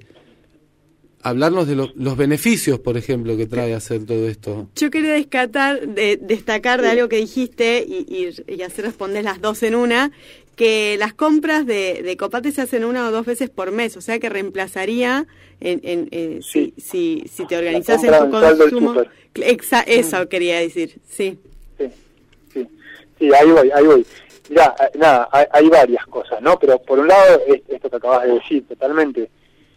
hablarnos de lo- los beneficios, por ejemplo, que trae hacer todo esto. Yo quería descatar, de- destacar de algo que dijiste y, y, y así respondes las dos en una, que las compras de, de Copate se hacen una o dos veces por mes, o sea que reemplazaría en, en, eh, si, si, si te organizas en tu consumo. Exa- eso quería decir, sí. Sí, sí, sí, ahí voy, ahí voy. Mirá, eh, nada, hay, hay varias cosas, ¿no? Pero por un lado, es- esto que acabas de decir, totalmente,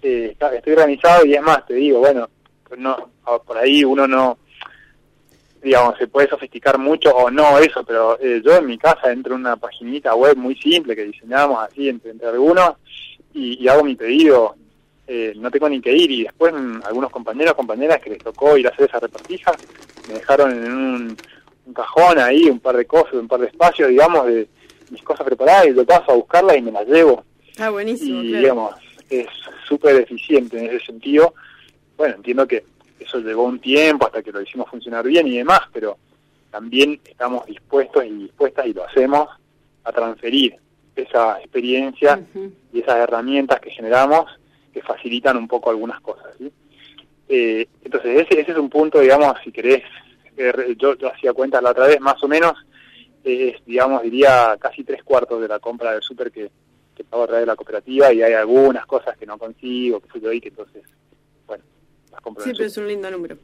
eh, está- estoy organizado y es más, te digo, bueno, no, por ahí uno no, digamos, se puede sofisticar mucho o no eso, pero eh, yo en mi casa entro en una paginita web muy simple que diseñamos así entre, entre algunos y, y hago mi pedido, eh, no tengo ni que ir y después mm, algunos compañeros, compañeras que les tocó ir a hacer esa repartija, me dejaron en un, un cajón ahí un par de cosas, un par de espacios, digamos, de mis cosas preparadas y yo paso a buscarlas y me las llevo. Ah, buenísimo, y claro. digamos, es súper eficiente en ese sentido. Bueno, entiendo que eso llevó un tiempo hasta que lo hicimos funcionar bien y demás, pero también estamos dispuestos y dispuestas y lo hacemos a transferir esa experiencia y esas herramientas que generamos que facilitan un poco algunas cosas. ¿sí? Eh, entonces, ese, ese es un punto, digamos, si querés, eh, yo, yo hacía cuenta la otra vez, más o menos, eh, es, digamos, diría casi tres cuartos de la compra del súper que, que pago a través de la cooperativa y hay algunas cosas que no consigo, que soy yo ahí, que entonces, bueno, las compro Sí, pero es un lindo número.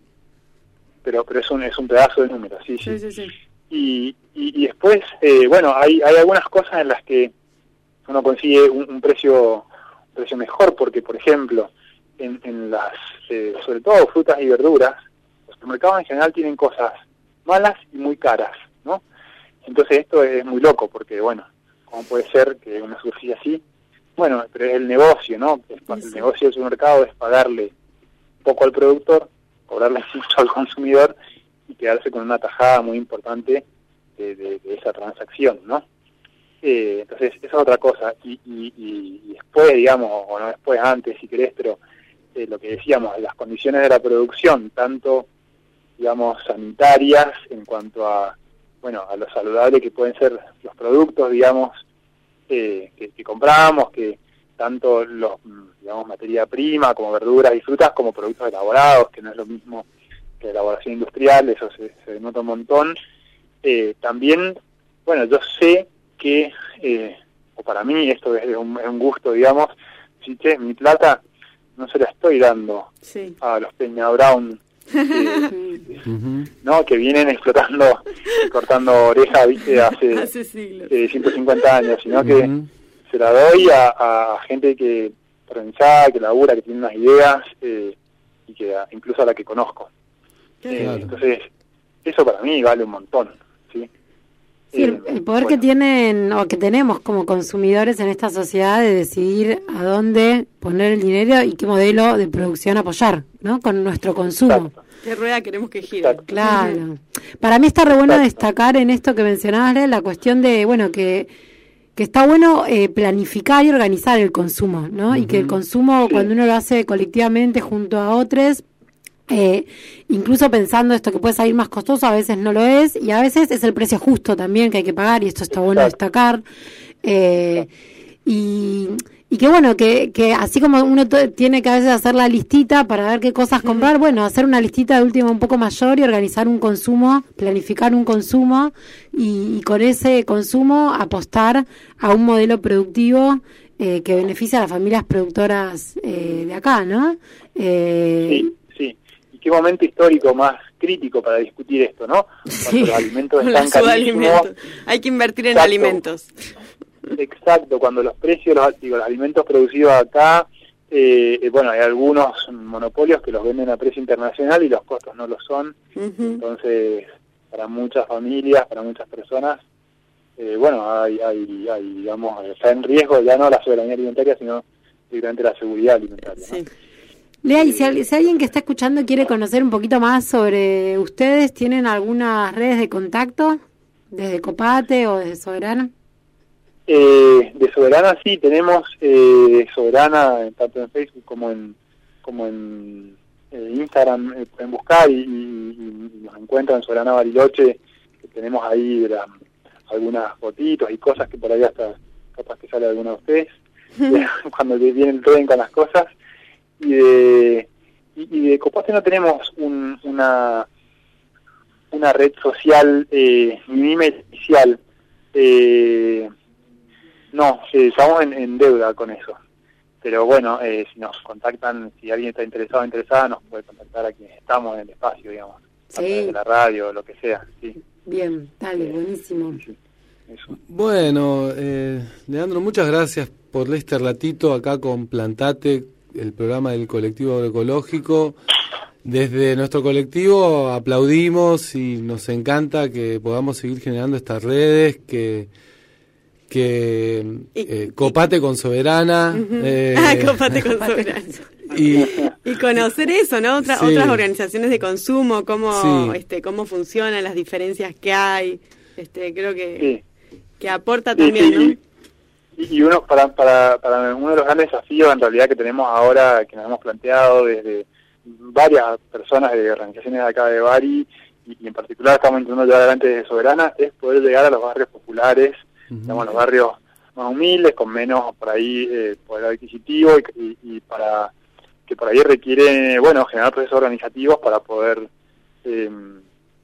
pero, pero es un, es un pedazo de número, sí, sí. Sí, sí, sí. Y, y, y después, eh, bueno, hay, hay algunas cosas en las que uno consigue un, un precio un precio mejor, porque, por ejemplo, en, en las, eh, sobre todo frutas y verduras, los supermercados en general tienen cosas malas y muy caras, ¿no? Entonces esto es muy loco, porque, bueno, ¿cómo puede ser que una superficie así? Bueno, pero es el negocio, ¿no? Es pa- El negocio del supermercado es pagarle poco al productor, cobrarle mucho al consumidor y quedarse con una tajada muy importante de, de- de esa transacción, ¿no? Eh, entonces, esa es otra cosa. Y, y- y- y después, digamos, o no después, antes, si querés, pero eh, lo que decíamos, las condiciones de la producción, tanto, digamos, sanitarias en cuanto a, bueno, a lo saludable que pueden ser los productos, digamos, eh, que, que compramos, que tanto los, mm, digamos, materia prima como verduras y frutas, como productos elaborados, que no es lo mismo que elaboración industrial, eso se, se nota un montón. Eh, también, bueno, yo sé que, eh, o para mí esto es un, es un gusto, digamos, si che, mi plata no se la estoy dando Sí. a los Peña Brown, eh, ¿no? Que vienen explotando, y cortando orejas, viste, hace, Hace siglos. eh, 150 años, sino que se la doy a, a gente que organizada, que labura, que tiene unas ideas eh, y que a- incluso a la que conozco. Eh, Claro. Entonces, eso para mí vale un montón, ¿sí? El, Eh, el poder bueno, que tienen o que tenemos como consumidores en esta sociedad de decidir a dónde poner el dinero y qué modelo de producción apoyar, ¿no? Con nuestro consumo. ¿Qué rueda queremos que gire? Claro. Para mí está re bueno destacar en esto que mencionabas, la cuestión de, bueno, que, que está bueno eh, planificar y organizar el consumo, ¿no? Y que el consumo, cuando uno lo hace colectivamente junto a otros, eh, incluso pensando esto que puede salir más costoso, a veces no lo es, y a veces es el precio justo también que hay que pagar, y esto está bueno destacar. Eh, y, y que bueno, que, que así como uno tiene que a veces hacer la listita para ver qué cosas comprar, bueno, hacer una listita de última un poco mayor y organizar un consumo, planificar un consumo y, y con ese consumo apostar a un modelo productivo eh, que beneficie a las familias productoras eh, de acá, ¿no? Eh, Sí, qué momento histórico más crítico para discutir esto, ¿no? Cuando los alimentos están carísimos. Hay que invertir en Exacto. alimentos. Exacto, cuando los precios, los, digo, los alimentos producidos acá, eh, eh, bueno, hay algunos monopolios que los venden a precio internacional y los costos no lo son. Entonces, para muchas familias, para muchas personas, eh, bueno, hay, hay, hay, digamos, está en riesgo ya no la soberanía alimentaria, sino directamente la seguridad alimentaria. ¿no? Lea, y si, al- si alguien que está escuchando quiere conocer un poquito más sobre ustedes, ¿tienen algunas redes de contacto? ¿Desde Copate o desde Soberana? Eh, de Soberana sí, tenemos eh, Soberana tanto en Facebook como en como en eh, Instagram, eh, pueden buscar y, y- y nos encuentran en Soberana Bariloche, que tenemos ahí de la- algunas fotitos y cosas que por ahí hasta capaz que sale alguna de ustedes, cuando viene el tren con las cosas. Y de, y, y de Coposte no tenemos un- una una red social eh, ni un email oficial. Eh, no, eh, estamos en, en deuda con eso. Pero bueno, eh, si nos contactan, si alguien está interesado o interesada, nos puede contactar a quienes estamos en el espacio, digamos. A través de la radio, lo que sea. Sí, Bien, dale, buenísimo. Bueno, eh, Leandro, muchas gracias por este ratito acá con Plantate, el programa del colectivo agroecológico. Desde nuestro colectivo aplaudimos y nos encanta que podamos seguir generando estas redes, que, que eh, copate con soberana. eh, Ah, copate con soberano. y, Y conocer eso, ¿no? Otra- Sí. Otras organizaciones de consumo, cómo, Sí. este, cómo funcionan, las diferencias que hay. Este, creo que, Sí. que aporta también, sí, ¿no? Y- uno para, para, para uno de los grandes desafíos en realidad que tenemos ahora, que nos hemos planteado desde varias personas de organizaciones de acá de Bari, y, y en particular estamos intentando llevar adelante desde Soberana, es poder llegar a los barrios populares, digamos, los barrios más humildes, con menos por ahí eh, poder adquisitivo y, y- y para que por ahí requiere, bueno, generar procesos organizativos para poder eh,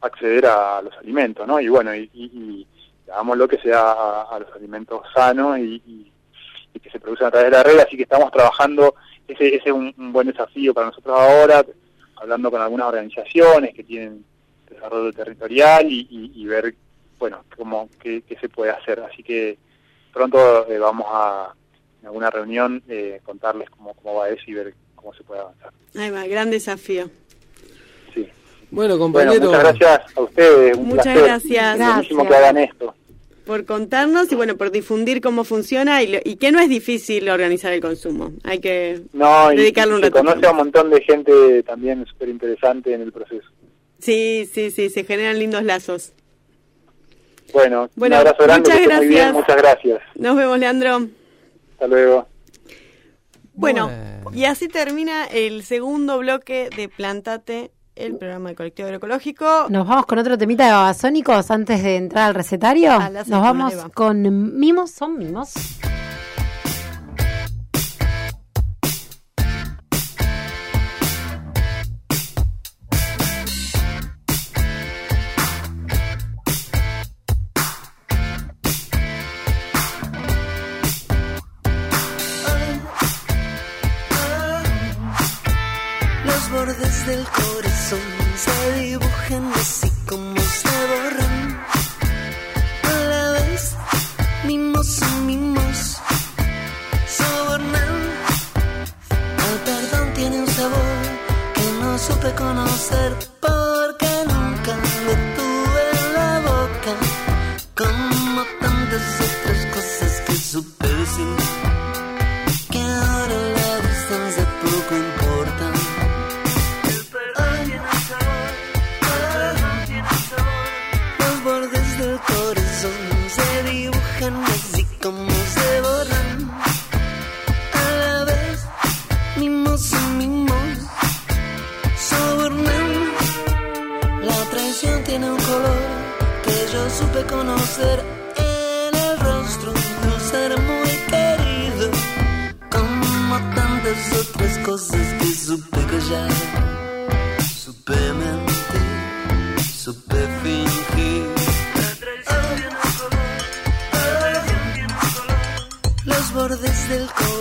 acceder a los alimentos, ¿no? Y bueno, y hagámoslo que sea a, a los alimentos sanos y, que se producen a través de la red, así que estamos trabajando, ese, ese es un, buen desafío para nosotros ahora, hablando con algunas organizaciones que tienen desarrollo territorial y, y- ver, bueno, cómo, qué, qué se puede hacer. Así que pronto eh, vamos a, en alguna reunión, eh, contarles cómo, cómo va eso y ver cómo se puede avanzar. Ahí va, gran desafío. Bueno, Bueno, compañero. muchas gracias a ustedes. Un Muchas placer. gracias. Buenísimo Gracias. que hagan esto. por contarnos y bueno, por difundir cómo funciona y, lo- y que no es difícil organizar el consumo. Hay que No, dedicarle un se rato. conoce a un montón de gente también súper interesante en el proceso. Sí, sí, sí, se generan lindos lazos. Bueno, Bueno, un abrazo grande, muchas muy bien, gracias. muchas gracias. Nos vemos, Leandro. Hasta luego. Bueno, Bueno. y así termina el segundo bloque de Plantate, el programa de colectivo agroecológico. Nos vamos con otro temita de babasónicos antes de entrar al recetario. Nos vamos con mimos, son mimos.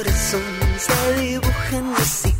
Corazón se dibujan así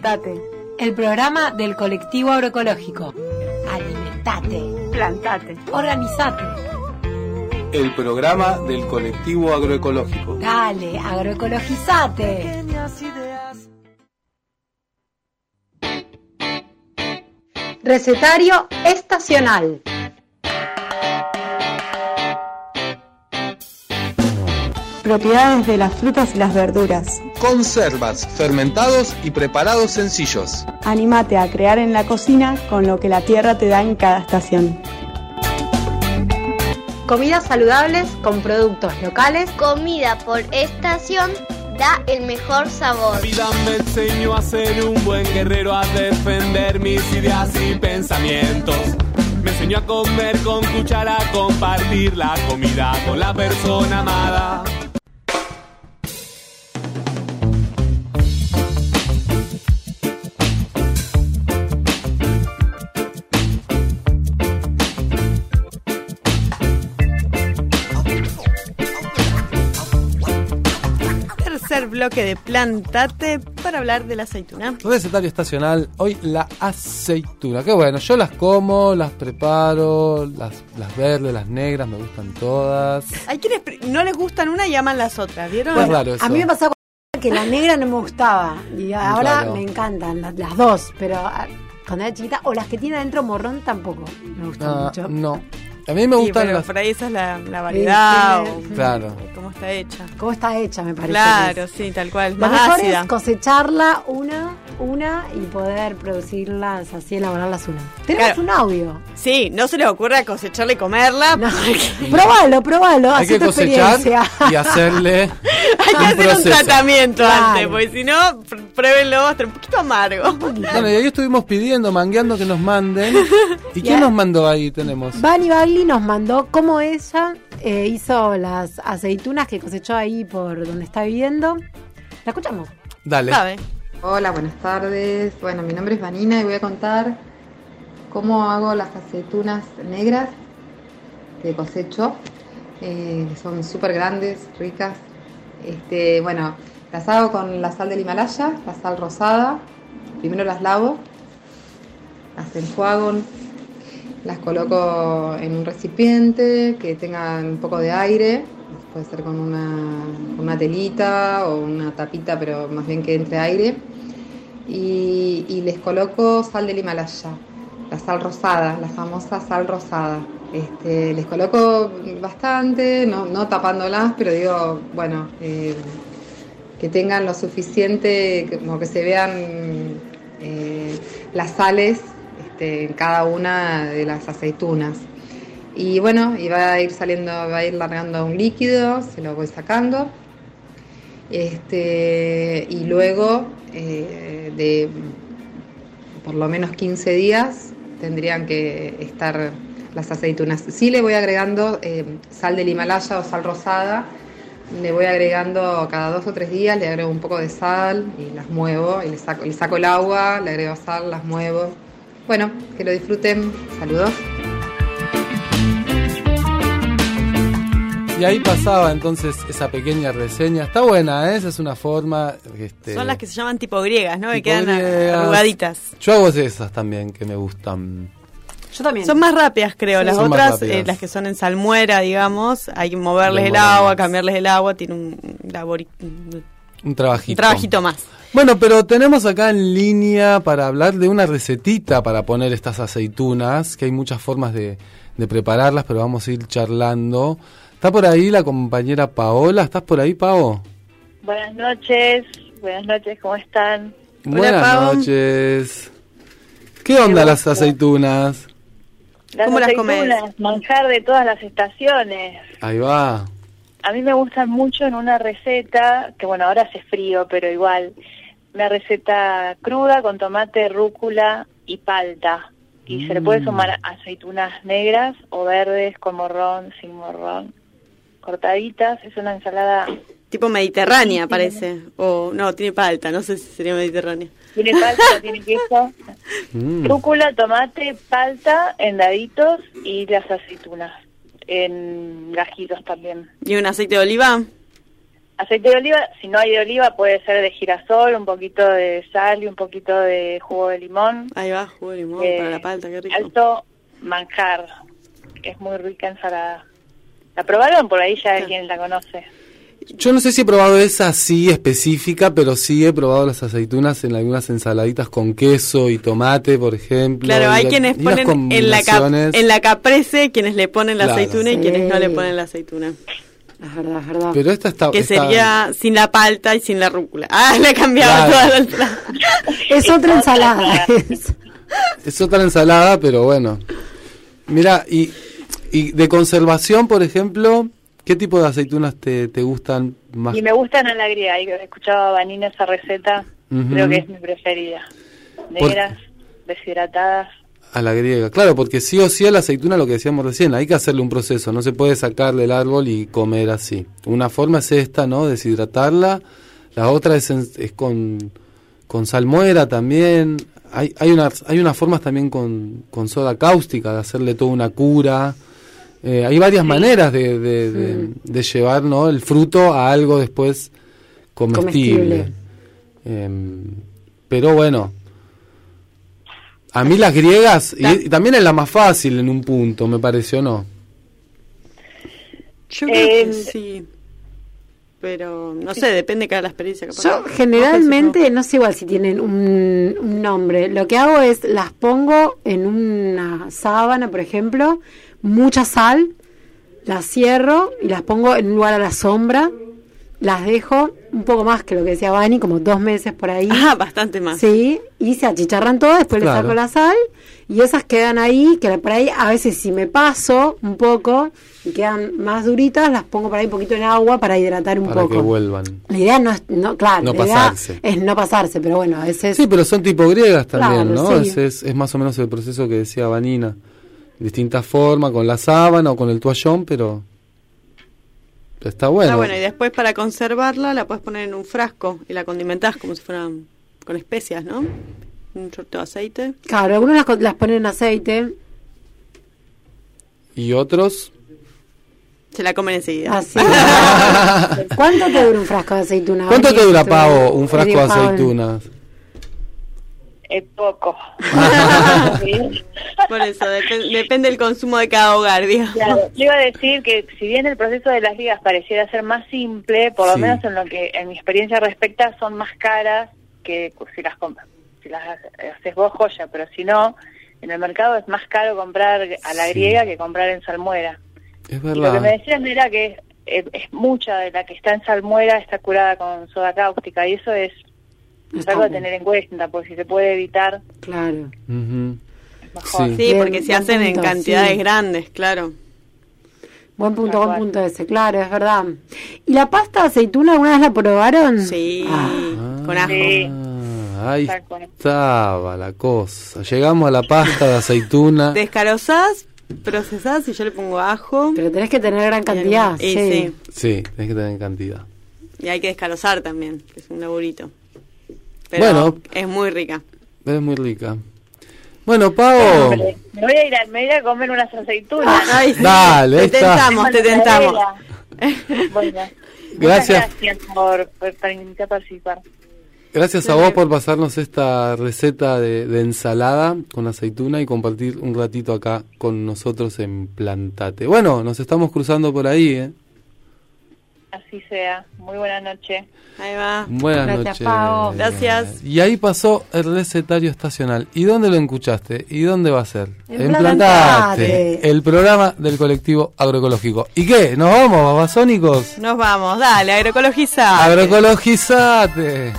Plantate. El programa del colectivo agroecológico. Alimentate. Plantate. Organizate. El programa del colectivo agroecológico. Dale, agroecologizate. Recetario estacional. Propiedades de las frutas y las verduras. Conservas, fermentados y preparados sencillos. Anímate a crear en la cocina con lo que la tierra te da en cada estación. Comidas saludables con productos locales. Comida por estación da el mejor sabor. La vida me enseñó a ser un buen guerrero, a defender mis ideas y pensamientos. Me enseñó a comer con cuchara, a compartir la comida con la persona amada. Bloque de Plantate para hablar de la aceituna. Recetario estacional, hoy la aceituna. Qué bueno, yo las como, las preparo, las, las verdes, las negras, me gustan todas. Hay quienes no les gustan una y aman las otras, ¿vieron? Es raro eso. A mí me pasaba con que la negra no me gustaba. Y ahora Claro. me encantan las, las dos. Pero ah, cuando era chiquita, o las que tiene adentro morrón tampoco me gustan Ah, mucho. no. A mí me Sí, gustan pero las... por ahí esa es la, la variedad Sí, o tiene- Claro. cómo está hecha. ¿Cómo está hecha, me parece? Claro, sí, tal cual. Lo Más mejor ácida. es cosecharla una, una y poder producirlas así, elaborarlas una. Tenemos Claro. un audio. Sí, no se les ocurra cosecharla y comerla. No, probalo, probalo. Hay que tu cosechar experiencia. y hacerle Hay que un hacer un tratamiento Claro. antes, porque si no, pr- pruébenlo, va a estar un poquito amargo. Bueno, y ahí estuvimos pidiendo, mangueando que nos manden. ¿Y quién nos mandó ahí? Tenemos. Bunny Nos mandó cómo ella eh, hizo las aceitunas que cosechó ahí por donde está viviendo. ¿La escuchamos? Dale. ¿Sabe? Hola, buenas tardes. Bueno, mi nombre es Vanina y voy a contar cómo hago las aceitunas negras que cosecho. Eh, que son súper grandes, ricas. Este, bueno, las hago con la sal del Himalaya, la sal rosada. Primero las lavo, las enjuago, las coloco en un recipiente que tenga un poco de aire. Puede ser con una, una telita o una tapita, pero más bien que entre aire. Y, y les coloco sal del Himalaya, la sal rosada, la famosa sal rosada. Este, les coloco bastante, no, tapándolas, pero digo, bueno, eh, que tengan lo suficiente, como que se vean eh, las sales este, en cada una de las aceitunas. Y bueno, y va a ir saliendo, va a ir largando un líquido, se lo voy sacando. Este, y luego eh, de por lo menos 15 días tendrían que estar las aceitunas. Sí le voy agregando eh, sal del Himalaya o sal rosada, le voy agregando cada dos o tres días, le agrego un poco de sal y las muevo, y le saco, le saco el agua, le agrego sal, las muevo. Bueno, que lo disfruten. Saludos. Y ahí pasaba entonces esa pequeña reseña. Está buena, ¿eh? esa es una forma. Este, Son las que se llaman tipo griegas, ¿no? Que quedan griegas. arrugaditas. Yo hago esas también que me gustan. Yo también. Son más rápidas, creo. Sí, las otras, eh, las que son en salmuera, digamos, hay que moverles el agua, cambiarles el agua, tiene un, labor, un Un trabajito. trabajito más. Bueno, pero tenemos acá en línea para hablar de una recetita para poner estas aceitunas, que hay muchas formas de, de prepararlas, pero vamos a ir charlando. Está por ahí la compañera Paola. ¿Estás por ahí, Pavo? Buenas noches, buenas noches, ¿cómo están? Buenas noches. ¿Qué onda las aceitunas? Las ¿Cómo las aceitunas, manjar de todas las estaciones. Ahí va. A mí me gustan mucho en una receta, que bueno, ahora hace frío, pero igual, una receta cruda con tomate, rúcula y palta. Y se le puede Mm. sumar aceitunas negras o verdes con morrón, sin morrón, cortaditas. Es una ensalada, Tipo mediterránea, parece. O no, tiene palta, no sé si sería mediterránea. tiene palta, tiene queso. Mm. Rúcula, tomate, palta en daditos y las aceitunas en gajitos también. ¿Y un aceite de oliva? Aceite de oliva, si no hay de oliva puede ser de girasol, un poquito de sal y un poquito de jugo de limón. Ahí va, jugo de limón Eh, para la palta, qué rico. Alto manjar, es muy rica ensalada. ¿La probaron? Por ahí ya hay quien la conoce. Yo no sé si he probado esa así específica, pero sí he probado las aceitunas en algunas ensaladitas con queso y tomate, por ejemplo. Claro, hay quienes ponen en la, cap- combinaciones. en la caprese, quienes le ponen la Claro. aceituna y quienes no le ponen la aceituna. Es verdad, es verdad. Pero esta está... que está- sería sin la palta y sin la rúcula. Ah, le he cambiado Claro. toda la. Es otra ensalada. Es otra ensalada, pero bueno. Mira, y, y de conservación, por ejemplo, ¿qué tipo de aceitunas te, te gustan más? Y me gustan a la griega, y que escuchaba a Vanina esa receta, creo que es mi preferida. Negras, deshidratadas. A la griega, claro, porque sí o sí a la aceituna, lo que decíamos recién, hay que hacerle un proceso, no se puede sacar del árbol y comer así. Una forma es esta, ¿no? Deshidratarla, la otra es, en- es con, con salmuera también, hay, hay, unas, hay unas formas también con, con soda cáustica de hacerle toda una cura. Eh, hay varias maneras de, de, de- de llevar ¿no? el fruto a algo después comestible. Comestible. Em, pero bueno, a mí las griegas, y, y también es la más fácil en un punto, me pareció, ¿no? Yo creo que Eh, sí. Pero no sé, depende de cada la experiencia. capaz. Yo generalmente, no sé igual si tienen un, un nombre, lo que hago es las pongo en una sábana, por ejemplo, mucha sal, las cierro y las pongo en un lugar a la sombra, las dejo un poco más que lo que decía Vani, como dos meses por ahí. Ah, bastante más. Sí, y se achicharran todas, después Claro. le saco la sal y esas quedan ahí, que por ahí a veces si me paso un poco y quedan más duritas, las pongo por ahí un poquito en agua para hidratar un Para poco. que vuelvan. La idea no es, no, claro, No la idea pasarse. es no pasarse, pero bueno, a veces Sí, pero son tipo griegas también, Claro, ¿no? sí. Es, es, es más o menos el proceso que decía Vanina. Distintas formas, con la sábana o con el toallón, pero está bueno. Ah, bueno, y después para conservarla la puedes poner en un frasco y la condimentás como si fueran con especias, ¿no? Un chorrito de aceite. Claro, algunos las, ponen en aceite, Y otros, Se la comen enseguida. así. ¿Cuánto te dura un frasco de aceituna? ¿cuánto te dura, Pavo, un frasco de aceitunas? Es poco. Sí. Por eso, depe- depende del consumo de cada hogar, digamos. Claro, yo iba a decir que si bien el proceso de las ligas pareciera ser más simple, por lo Sí. menos en lo que en mi experiencia respecta son más caras que si las compras. Si las hace- haces vos joya, pero si no, en el mercado es más caro comprar a la Sí. griega que comprar en salmuera. Es Y lo que verdad. me decían era que es, es mucha de la que está en salmuera está curada con soda cáustica y eso es, es algo a tener en cuenta, porque si se puede evitar, Claro. Ujú. es mejor. Sí. Sí, Bien, porque se hacen en punto, cantidades sí. grandes, claro. Buen punto, buen punto ese, claro, es verdad. ¿Y la pasta de aceituna alguna vez la probaron? Sí, Ah. con ajo. Sí. Ah, ahí estaba la cosa. Llegamos a la pasta de aceituna. Descarozás, procesás y yo le pongo ajo. Pero tenés que tener gran cantidad. Y sí. sí. Sí, tenés que tener en cantidad. Y hay que descarozar también, que es un laburito. Pero Bueno. es muy rica. Es muy rica. Bueno, Pavo. Me voy a ir a, me voy a comer unas aceitunas. Ay, sí. Dale, te está. tentamos, te tentamos. Bueno, Gracias. gracias por, por, por invitar a participar. Gracias a vos por pasarnos esta receta de, de ensalada con aceituna y compartir un ratito acá con nosotros en Plantate. Bueno, nos estamos cruzando por ahí, ¿eh? Así sea. Muy buena noche. Ahí va. Buenas Gracias, noches. Pavo. Gracias. Y ahí pasó el recetario estacional. ¿Y dónde lo escuchaste? ¿Y dónde va a ser? En Plantate. el programa del colectivo agroecológico. ¿Y qué? ¿Nos vamos, babasónicos? Nos vamos, dale, agroecologizar. Agroecologizate.